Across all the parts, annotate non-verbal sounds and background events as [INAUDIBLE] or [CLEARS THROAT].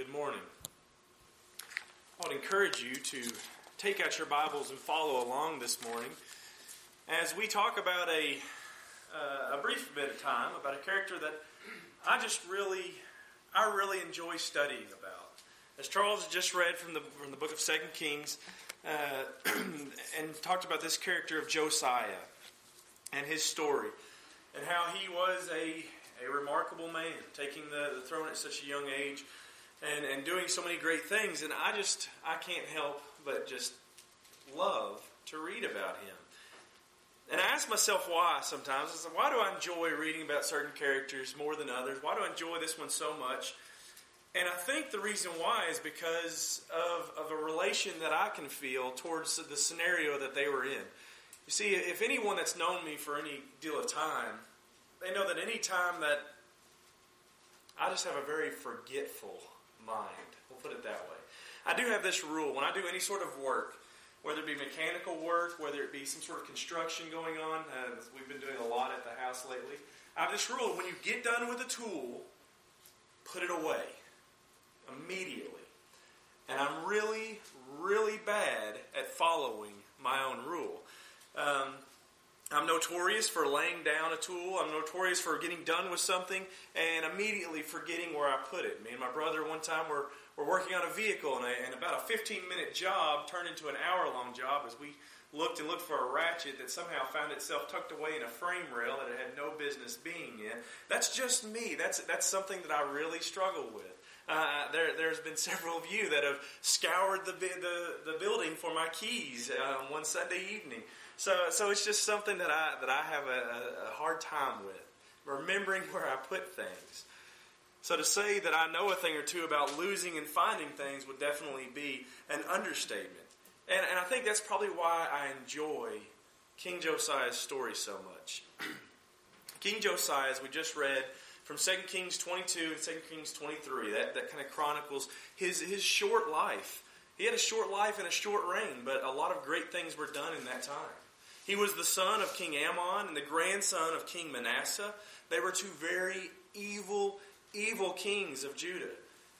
Good morning. I would encourage you to take out your Bibles and follow along this morning as we talk about a, uh, a brief bit of time about a character that I just really, I really enjoy studying about. As Charles just read from the, from the book of Second Kings uh, [CLEARS THROAT] and talked about this character of Josiah and his story and how he was a, a remarkable man, taking the, the throne at such a young age and, and doing so many great things. And I just, I can't help but just love to read about him. And I ask myself why sometimes. I said, why do I enjoy reading about certain characters more than others? Why do I enjoy this one so much? And I think the reason why is because of, of a relation that I can feel towards the scenario that they were in. You see, if anyone that's known me for any deal of time, they know that any time that I just have a very forgetful mind. We'll put it that way. I do have this rule when I do any sort of work, whether it be mechanical work, whether it be some sort of construction going on, uh, we've been doing a lot at the house lately. I have this rule when you get done with a tool, put it away immediately. And I'm really, really bad at following my own rule. Um, I'm notorious for laying down a tool. I'm notorious for getting done with something and immediately forgetting where I put it. Me and my brother one time were, were working on a vehicle and, and about a 15 minute job turned into an hour long job as we looked and looked for a ratchet that somehow found itself tucked away in a frame rail that it had no business being in. That's just me. That's, that's something that I really struggle with. Uh, there, has been several of you that have scoured the, the, the building for my keys uh, one Sunday evening. So, so it's just something that I that I have a, a hard time with, remembering where I put things. So to say that I know a thing or two about losing and finding things would definitely be an understatement. And, and I think that's probably why I enjoy King Josiah's story so much. [CLEARS THROAT] King Josiah, as we just read from 2 Kings 22 and 2 Kings 23, that, that kind of chronicles his, his short life. He had a short life and a short reign, but a lot of great things were done in that time. He was the son of King Amon and the grandson of King Manasseh. They were two very evil, evil kings of Judah.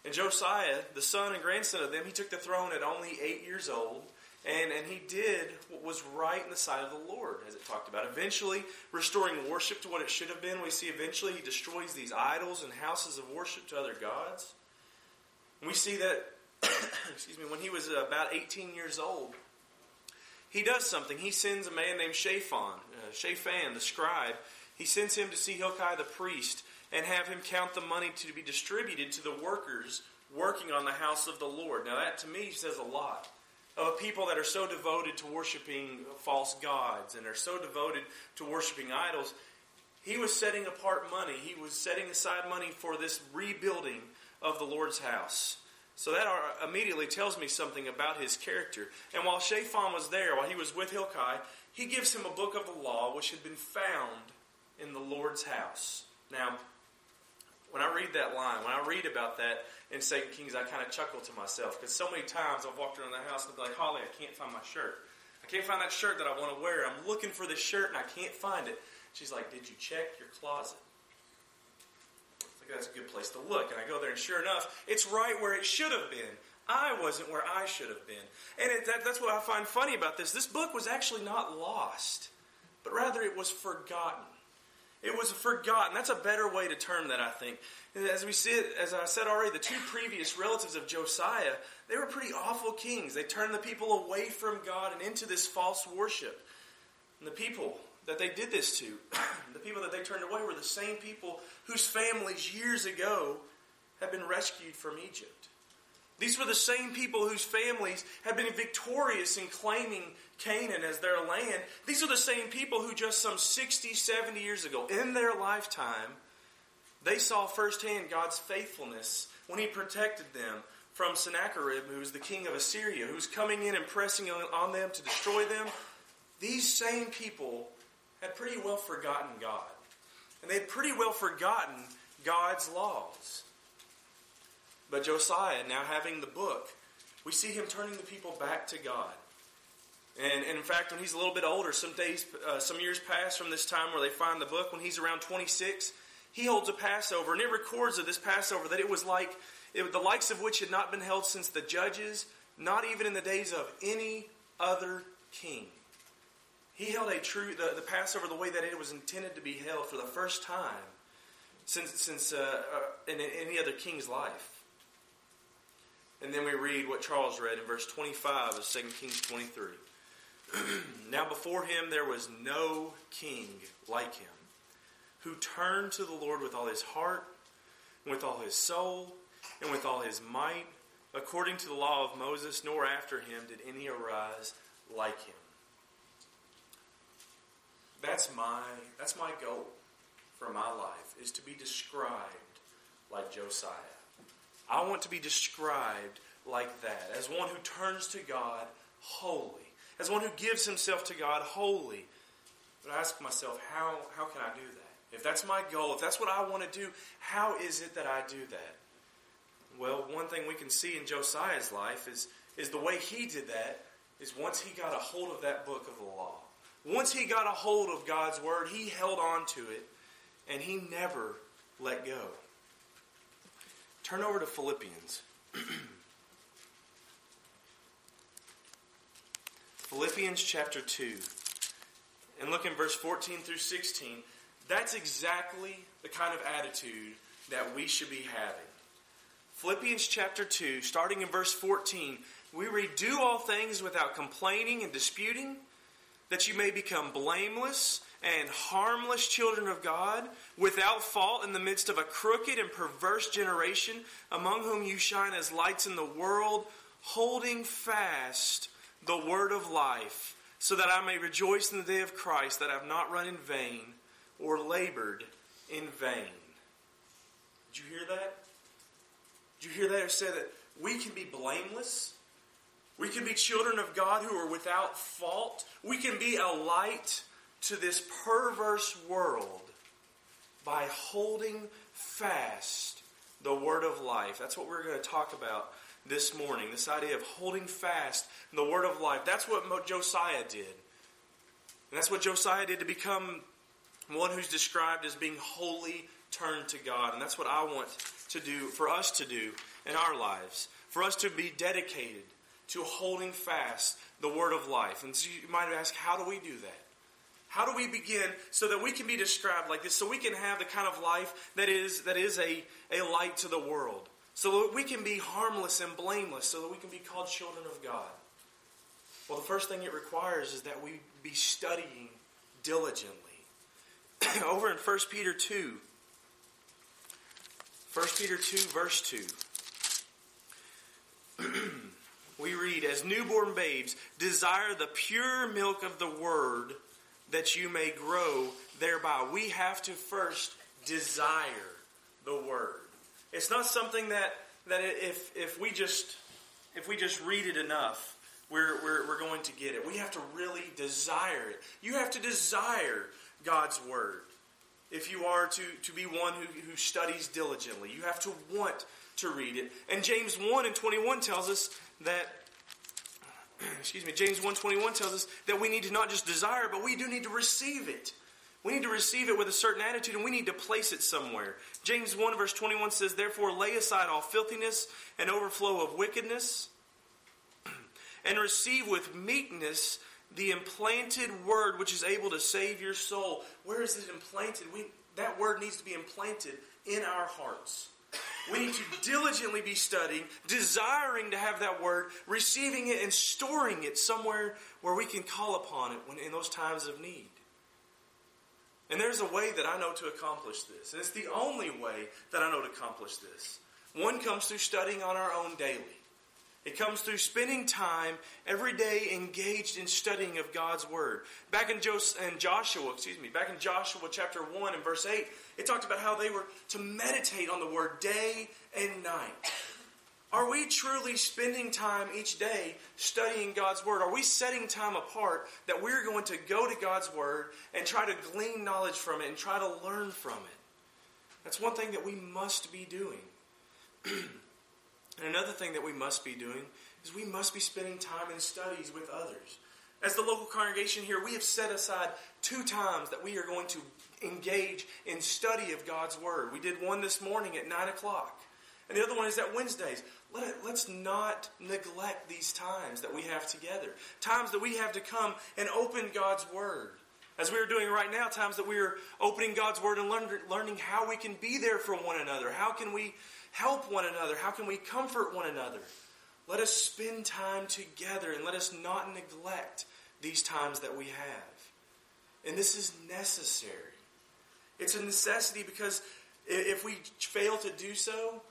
And Josiah, the son and grandson of them, he took the throne at only eight years old. And, and he did what was right in the sight of the Lord, as it talked about. Eventually, restoring worship to what it should have been. We see eventually he destroys these idols and houses of worship to other gods. And we see that, [COUGHS] excuse me, when he was about 18 years old, he does something. He sends a man named Shaphan, uh, Shaphan, the scribe. He sends him to see Hilkiah the priest and have him count the money to be distributed to the workers working on the house of the Lord. Now, that to me says a lot of people that are so devoted to worshiping false gods and are so devoted to worshiping idols. He was setting apart money, he was setting aside money for this rebuilding of the Lord's house. So that immediately tells me something about his character. And while Shaphan was there, while he was with Hilkiah, he gives him a book of the law which had been found in the Lord's house. Now, when I read that line, when I read about that in 2 Kings, I kind of chuckle to myself because so many times I've walked around the house and be like, Holly, I can't find my shirt. I can't find that shirt that I want to wear. I'm looking for this shirt and I can't find it. She's like, Did you check your closet? That's a good place to look. And I go there, and sure enough, it's right where it should have been. I wasn't where I should have been. And it, that, that's what I find funny about this. This book was actually not lost, but rather it was forgotten. It was forgotten. That's a better way to term that, I think. As we see, as I said already, the two previous relatives of Josiah, they were pretty awful kings. They turned the people away from God and into this false worship. And the people that they did this to, [CLEARS THROAT] the people that they turned away, were the same people whose families years ago had been rescued from Egypt. These were the same people whose families had been victorious in claiming Canaan as their land. These are the same people who just some 60, 70 years ago, in their lifetime, they saw firsthand God's faithfulness when He protected them from Sennacherib, who was the king of Assyria, who was coming in and pressing on them to destroy them. These same people had pretty well forgotten God. And they'd pretty well forgotten God's laws. But Josiah, now having the book, we see him turning the people back to God. And, and in fact, when he's a little bit older, some days, uh, some years pass from this time where they find the book. When he's around 26, He holds a Passover, and it records of this Passover that it was like it, the likes of which had not been held since the judges, not even in the days of any other king. He held a true the, the Passover the way that it was intended to be held for the first time since since uh, uh, in, in any other king's life. And then we read what Charles read in verse 25 of 2 Kings 23. [CLEARS THROAT] now before him there was no king like him, who turned to the Lord with all his heart, with all his soul, and with all his might, according to the law of Moses, nor after him did any arise like him. That's my that's my goal for my life is to be described like Josiah. I want to be described like that as one who turns to God wholly, as one who gives himself to God wholly. But I ask myself, how how can I do that? If that's my goal, if that's what I want to do, how is it that I do that? Well, one thing we can see in Josiah's life is, is the way he did that is once he got a hold of that book of the law. Once he got a hold of God's word, he held on to it and he never let go. Turn over to Philippians. [CLEARS THROAT] Philippians chapter 2. And look in verse 14 through 16. That's exactly the kind of attitude that we should be having. Philippians chapter 2, starting in verse 14, we read, Do all things without complaining and disputing that you may become blameless and harmless children of God, without fault in the midst of a crooked and perverse generation, among whom you shine as lights in the world, holding fast the word of life, so that I may rejoice in the day of Christ, that I have not run in vain or labored in vain. Did you hear that? Did you hear that? It said that we can be blameless we can be children of God who are without fault. We can be a light to this perverse world by holding fast the word of life. That's what we're going to talk about this morning. This idea of holding fast the word of life. That's what Josiah did. And that's what Josiah did to become one who's described as being wholly turned to God. And that's what I want to do, for us to do in our lives. For us to be dedicated to holding fast the word of life. And so you might ask, how do we do that? How do we begin so that we can be described like this, so we can have the kind of life that is, that is a, a light to the world, so that we can be harmless and blameless, so that we can be called children of God? Well, the first thing it requires is that we be studying diligently. [CLEARS THROAT] Over in 1 Peter 2, 1 Peter 2, verse 2. [CLEARS THROAT] we read, As newborn babes, desire the pure milk of the word that you may grow thereby. We have to first desire the word. It's not something that, that if, if we just if we just read it enough, we're, we're, we're going to get it. We have to really desire it. You have to desire God's word if you are to, to be one who, who studies diligently. You have to want to read it. And James 1 and 21 tells us that [CLEARS THROAT] excuse me, James 121 tells us that we need to not just desire, but we do need to receive it. We need to receive it with a certain attitude and we need to place it somewhere. James 1 verse 21 says, Therefore lay aside all filthiness and overflow of wickedness, [CLEARS THROAT] and receive with meekness the implanted word which is able to save your soul. Where is it implanted? We, that word needs to be implanted in our hearts. We need to diligently be studying, desiring to have that word, receiving it, and storing it somewhere where we can call upon it when, in those times of need. And there's a way that I know to accomplish this. And it's the only way that I know to accomplish this. One comes through studying on our own daily. It comes through spending time every day engaged in studying of God's Word. Back in, Joshua, excuse me, back in Joshua chapter 1 and verse 8, it talked about how they were to meditate on the Word day and night. Are we truly spending time each day studying God's Word? Are we setting time apart that we're going to go to God's Word and try to glean knowledge from it and try to learn from it? That's one thing that we must be doing. [CLEARS THROAT] And another thing that we must be doing is we must be spending time in studies with others. As the local congregation here, we have set aside two times that we are going to engage in study of God's Word. We did one this morning at 9 o'clock, and the other one is at Wednesdays. Let let's not neglect these times that we have together. Times that we have to come and open God's Word. As we are doing right now, times that we are opening God's Word and learn, learning how we can be there for one another. How can we help one another? How can we comfort one another? Let us spend time together and let us not neglect these times that we have. And this is necessary. It's a necessity because if we fail to do so,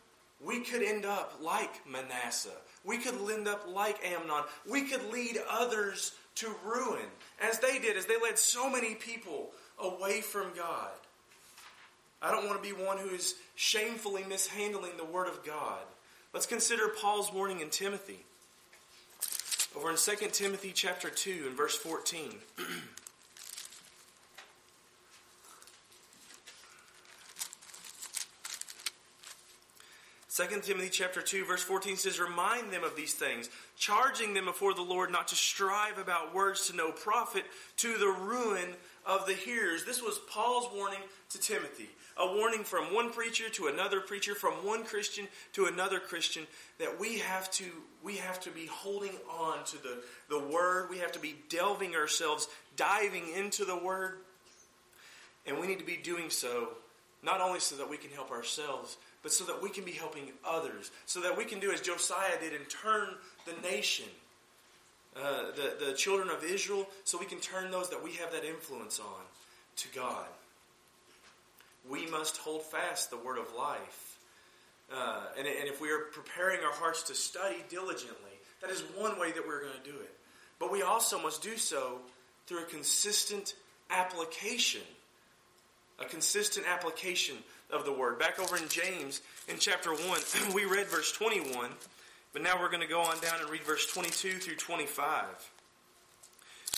we could end up like Manasseh. We could end up like Amnon. We could lead others to ruin, as they did, as they led so many people away from God. I don't want to be one who is shamefully mishandling the Word of God. Let's consider Paul's warning in Timothy. Over in 2 Timothy chapter 2 and verse 14. 2 Timothy chapter 2 verse 14 says remind them of these things charging them before the Lord not to strive about words to no profit to the ruin of the hearers. This was Paul's warning to Timothy a warning from one preacher to another preacher from one Christian to another Christian that we have to we have to be holding on to the the word. We have to be delving ourselves diving into the word. And we need to be doing so not only so that we can help ourselves but so that we can be helping others, so that we can do as Josiah did and turn the nation, uh, the, the children of Israel, so we can turn those that we have that influence on to God. We must hold fast the word of life. Uh, and, and if we are preparing our hearts to study diligently, that is one way that we're going to do it. But we also must do so through a consistent application. A consistent application of the word. Back over in James in chapter 1, [CLEARS THROAT] we read verse 21, but now we're going to go on down and read verse 22 through 25.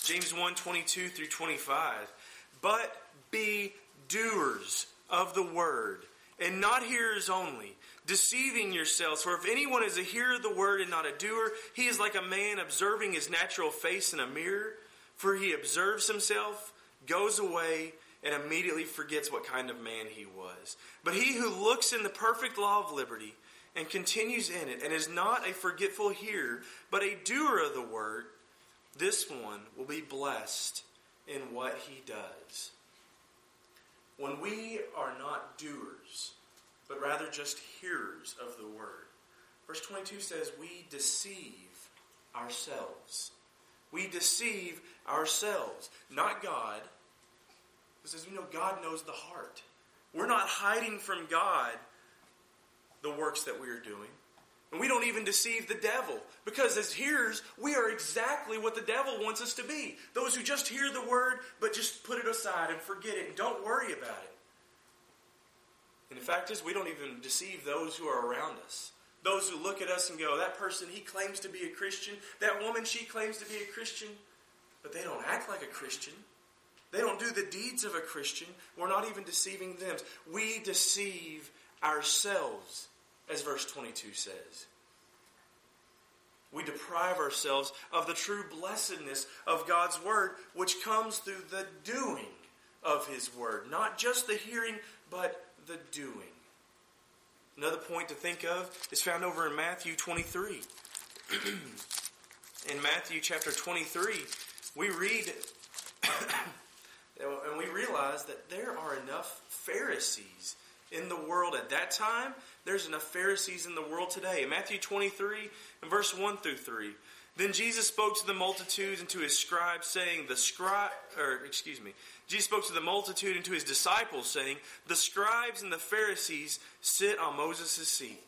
James 1 22 through 25. But be doers of the word, and not hearers only, deceiving yourselves. For if anyone is a hearer of the word and not a doer, he is like a man observing his natural face in a mirror. For he observes himself, goes away, and immediately forgets what kind of man he was. But he who looks in the perfect law of liberty and continues in it, and is not a forgetful hearer, but a doer of the word, this one will be blessed in what he does. When we are not doers, but rather just hearers of the word, verse 22 says, We deceive ourselves. We deceive ourselves, not God because you know God knows the heart. We're not hiding from God the works that we are doing. And we don't even deceive the devil. Because as hearers, we are exactly what the devil wants us to be. Those who just hear the word, but just put it aside and forget it and don't worry about it. And the fact is, we don't even deceive those who are around us. Those who look at us and go, that person, he claims to be a Christian. That woman, she claims to be a Christian. But they don't act like a Christian. They don't do the deeds of a Christian. We're not even deceiving them. We deceive ourselves, as verse 22 says. We deprive ourselves of the true blessedness of God's Word, which comes through the doing of His Word. Not just the hearing, but the doing. Another point to think of is found over in Matthew 23. [CLEARS THROAT] in Matthew chapter 23, we read [COUGHS] and we realize that there are enough Pharisees in the world at that time. There's enough Pharisees in the world today. In Matthew 23 and verse 1 through 3. Then Jesus spoke to the multitudes and to his scribes, saying, The scribe, or excuse me, Jesus spoke to the multitude and to his disciples, saying, The scribes and the Pharisees sit on Moses' seat.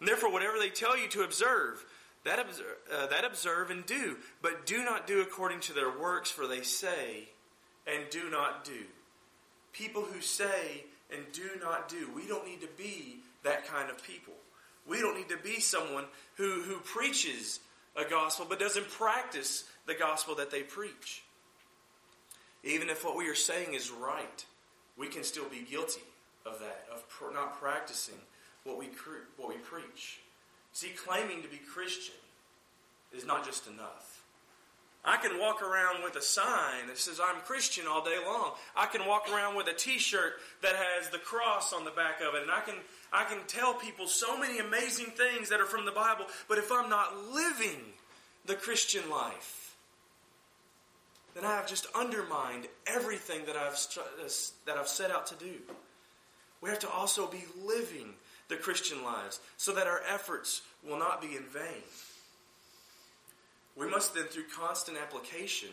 And therefore, whatever they tell you to observe, that observe, uh, that observe and do, but do not do according to their works, for they say, and do not do. People who say and do not do. We don't need to be that kind of people. We don't need to be someone who, who preaches a gospel but doesn't practice the gospel that they preach. Even if what we are saying is right, we can still be guilty of that, of pr- not practicing what we, cre- what we preach. See, claiming to be Christian is not just enough. I can walk around with a sign that says I'm Christian all day long. I can walk around with a t-shirt that has the cross on the back of it and I can I can tell people so many amazing things that are from the Bible, but if I'm not living the Christian life, then I have just undermined everything that I've that I've set out to do. We have to also be living the Christian lives so that our efforts will not be in vain. We must then, through constant application,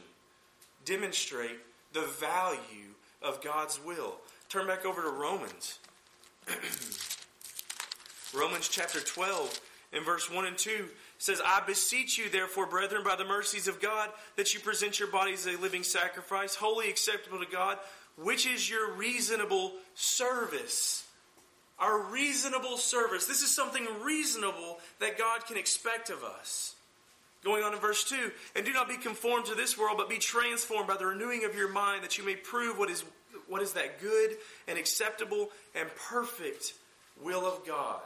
demonstrate the value of God's will. Turn back over to Romans. [CLEARS THROAT] Romans chapter 12 in verse 1 and 2 says, I beseech you, therefore, brethren, by the mercies of God, that you present your bodies as a living sacrifice, wholly acceptable to God, which is your reasonable service. Our reasonable service. This is something reasonable that God can expect of us. Going on in verse 2 And do not be conformed to this world, but be transformed by the renewing of your mind, that you may prove what is, what is that good and acceptable and perfect will of God.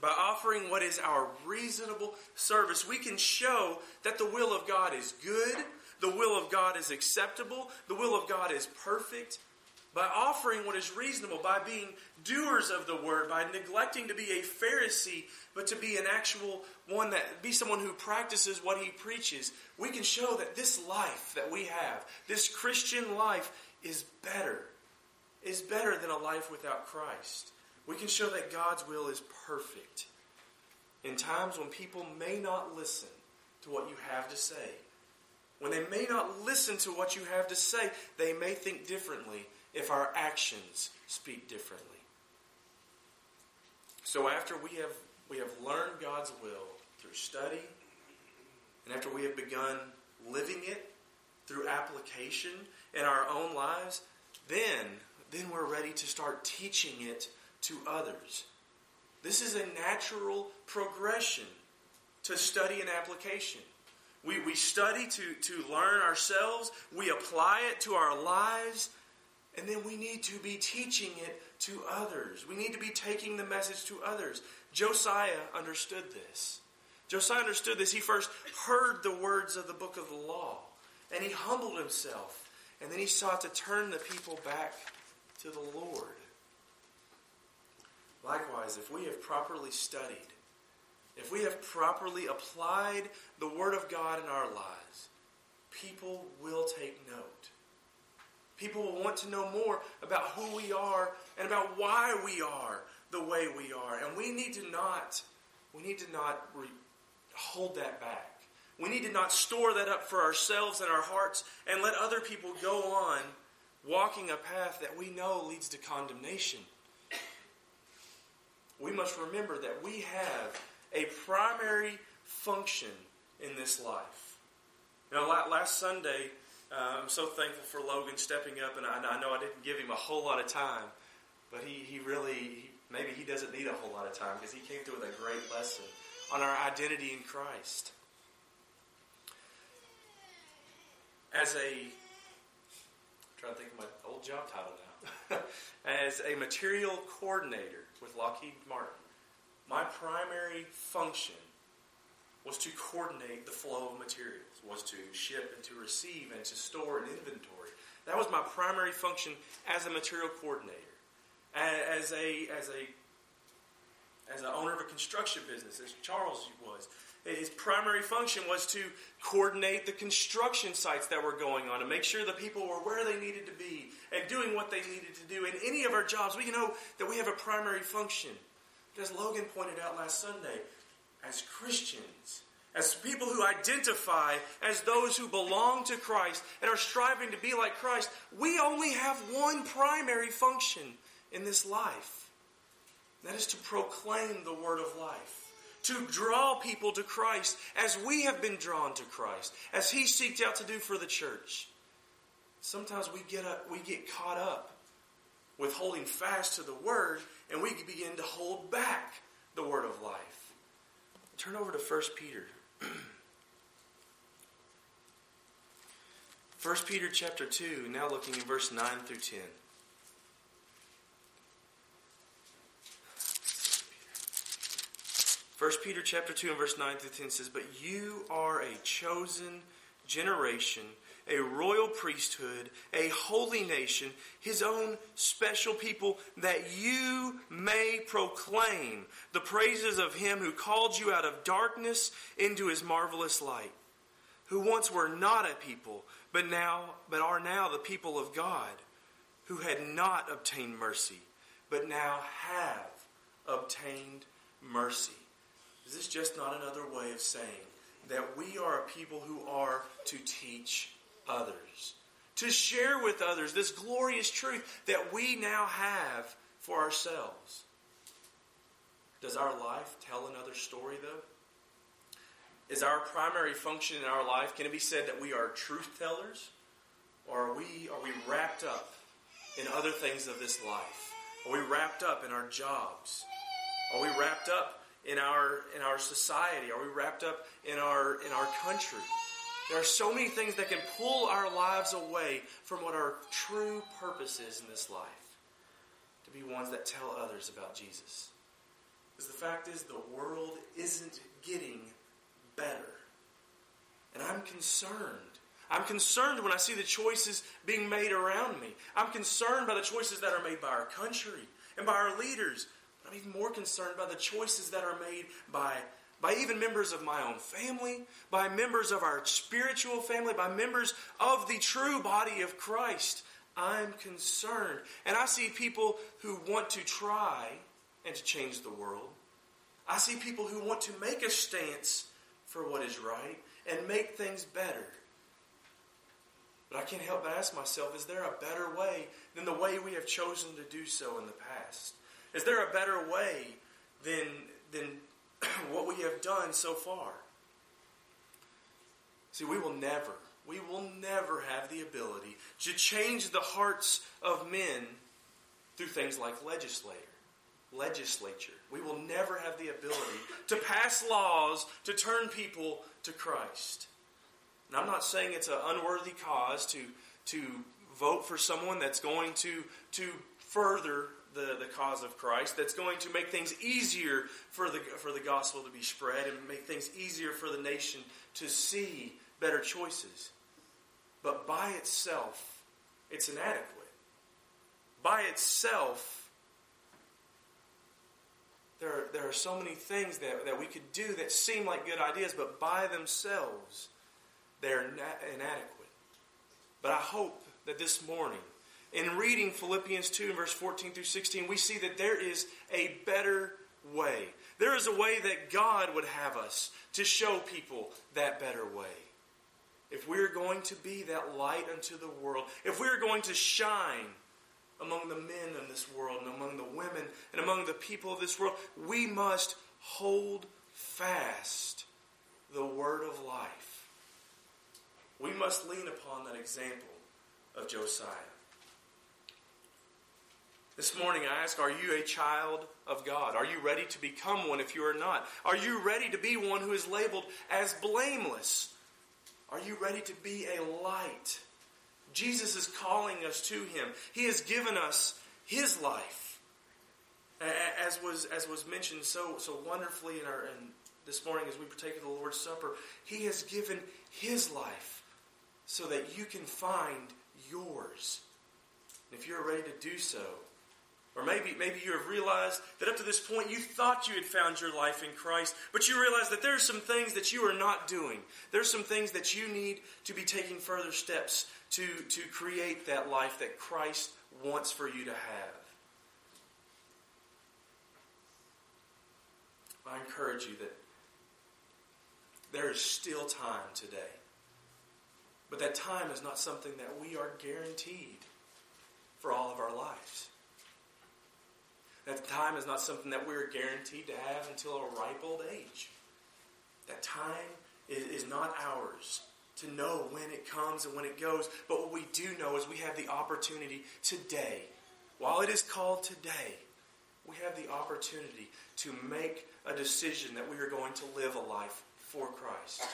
By offering what is our reasonable service, we can show that the will of God is good, the will of God is acceptable, the will of God is perfect, by offering what is reasonable, by being doers of the word, by neglecting to be a Pharisee, but to be an actual one that be someone who practices what he preaches, we can show that this life that we have, this Christian life, is better. Is better than a life without Christ. We can show that God's will is perfect. In times when people may not listen to what you have to say, when they may not listen to what you have to say, they may think differently if our actions speak differently. So after we have we have learned God's will through study, and after we have begun living it through application in our own lives, then then we're ready to start teaching it to others. This is a natural progression to study and application. We, we study to, to learn ourselves, we apply it to our lives, and then we need to be teaching it to others. We need to be taking the message to others. Josiah understood this. Josiah understood this. He first heard the words of the book of the law, and he humbled himself, and then he sought to turn the people back to the Lord. Likewise, if we have properly studied, if we have properly applied the Word of God in our lives, people will take note. People will want to know more about who we are and about why we are the way we are. And we need to not, we need to not re- hold that back. We need to not store that up for ourselves and our hearts and let other people go on walking a path that we know leads to condemnation. We must remember that we have a primary function in this life. Now, last Sunday, uh, I'm so thankful for Logan stepping up, and I, I, know I didn't give him a whole lot of time, but he, he really, maybe he doesn't need a whole lot of time because he came through with a great lesson on our identity in Christ. As a, I'm trying to think of my old job title now, [LAUGHS] as a material coordinator with Lockheed Martin, my primary function was to coordinate the flow of materials, was to ship and to receive and to store an inventory. That was my primary function as a material coordinator. As a as a as an owner of a construction business, as Charles was, his primary function was to coordinate the construction sites that were going on and make sure the people were where they needed to be and doing what they needed to do. In any of our jobs, we know that we have a primary function. But as Logan pointed out last Sunday, as Christians, as people who identify as those who belong to Christ and are striving to be like Christ, we only have one primary function in this life. That is to proclaim the word of life, to draw people to Christ as we have been drawn to Christ, as He seeked out to do for the church. Sometimes we get, up, we get caught up with holding fast to the word, and we begin to hold back the word of life. Turn over to 1 Peter. [CLEARS THROAT] 1 Peter chapter 2, now looking in verse 9 through 10. First Peter chapter 2 and verse 9 through 10 says, But you are a chosen generation, a royal priesthood, a holy nation, his own special people, that you may proclaim the praises of him who called you out of darkness into his marvelous light, who once were not a people, but now but are now the people of God, who had not obtained mercy, but now have obtained mercy. Is this just not another way of saying that we are a people who are to teach others, to share with others this glorious truth that we now have for ourselves. Does our life tell another story, though? Is our primary function in our life, can it be said that we are truth tellers? Or are we, are we wrapped up in other things of this life? Are we wrapped up in our jobs? Are we wrapped up in our in our society? Are we wrapped up in our in our country? There are so many things that can pull our lives away from what our true purpose is in this life. To be ones that tell others about Jesus. Because the fact is, the world isn't getting better. And I'm concerned. I'm concerned when I see the choices being made around me. I'm concerned by the choices that are made by our country and by our leaders. But I'm even more concerned by the choices that are made by by even members of my own family, by members of our spiritual family, by members of the true body of Christ. I'm concerned. And I see people who want to try and to change the world. I see people who want to make a stance for what is right and make things better. But I can't help but ask myself is there a better way than the way we have chosen to do so in the past? Is there a better way than, than [CLEARS THROAT] what we have done so far. See, we will never, we will never have the ability to change the hearts of men through things like legislator, legislature. We will never have the ability to pass laws to turn people to Christ. And I'm not saying it's an unworthy cause to, to vote for someone that's going to, to further the, the cause of Christ, that's going to make things easier for the, for the gospel to be spread and make things easier for the nation to see better choices. But by itself, it's inadequate. By itself, there are, there are so many things that, that we could do that seem like good ideas, but by themselves, they're inadequate. But I hope that this morning, in reading Philippians 2 verse 14 through 16, we see that there is a better way. There is a way that God would have us to show people that better way. If we're going to be that light unto the world, if we're going to shine among the men in this world and among the women and among the people of this world, we must hold fast the word of life. We must lean upon that example of Josiah. This morning I ask, are you a child of God? Are you ready to become one if you are not? Are you ready to be one who is labeled as blameless? Are you ready to be a light? Jesus is calling us to him. He has given us his life. As was, as was mentioned so, so wonderfully in, our, in this morning as we partake of the Lord's Supper, he has given his life so that you can find yours. And if you're ready to do so, or maybe, maybe you have realized that up to this point you thought you had found your life in Christ, but you realize that there are some things that you are not doing. There are some things that you need to be taking further steps to, to create that life that Christ wants for you to have. I encourage you that there is still time today. But that time is not something that we are guaranteed for all of our lives. That time is not something that we're guaranteed to have until a ripe old age. That time is, is not ours to know when it comes and when it goes. But what we do know is we have the opportunity today. While it is called today, we have the opportunity to make a decision that we are going to live a life for Christ.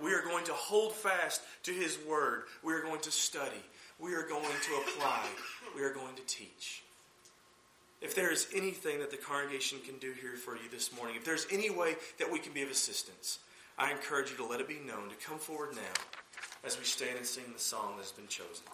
We are going to hold fast to His Word. We are going to study. We are going to apply. We are going to teach. If there is anything that the congregation can do here for you this morning, if there's any way that we can be of assistance, I encourage you to let it be known, to come forward now, as we stand and sing the song that has been chosen.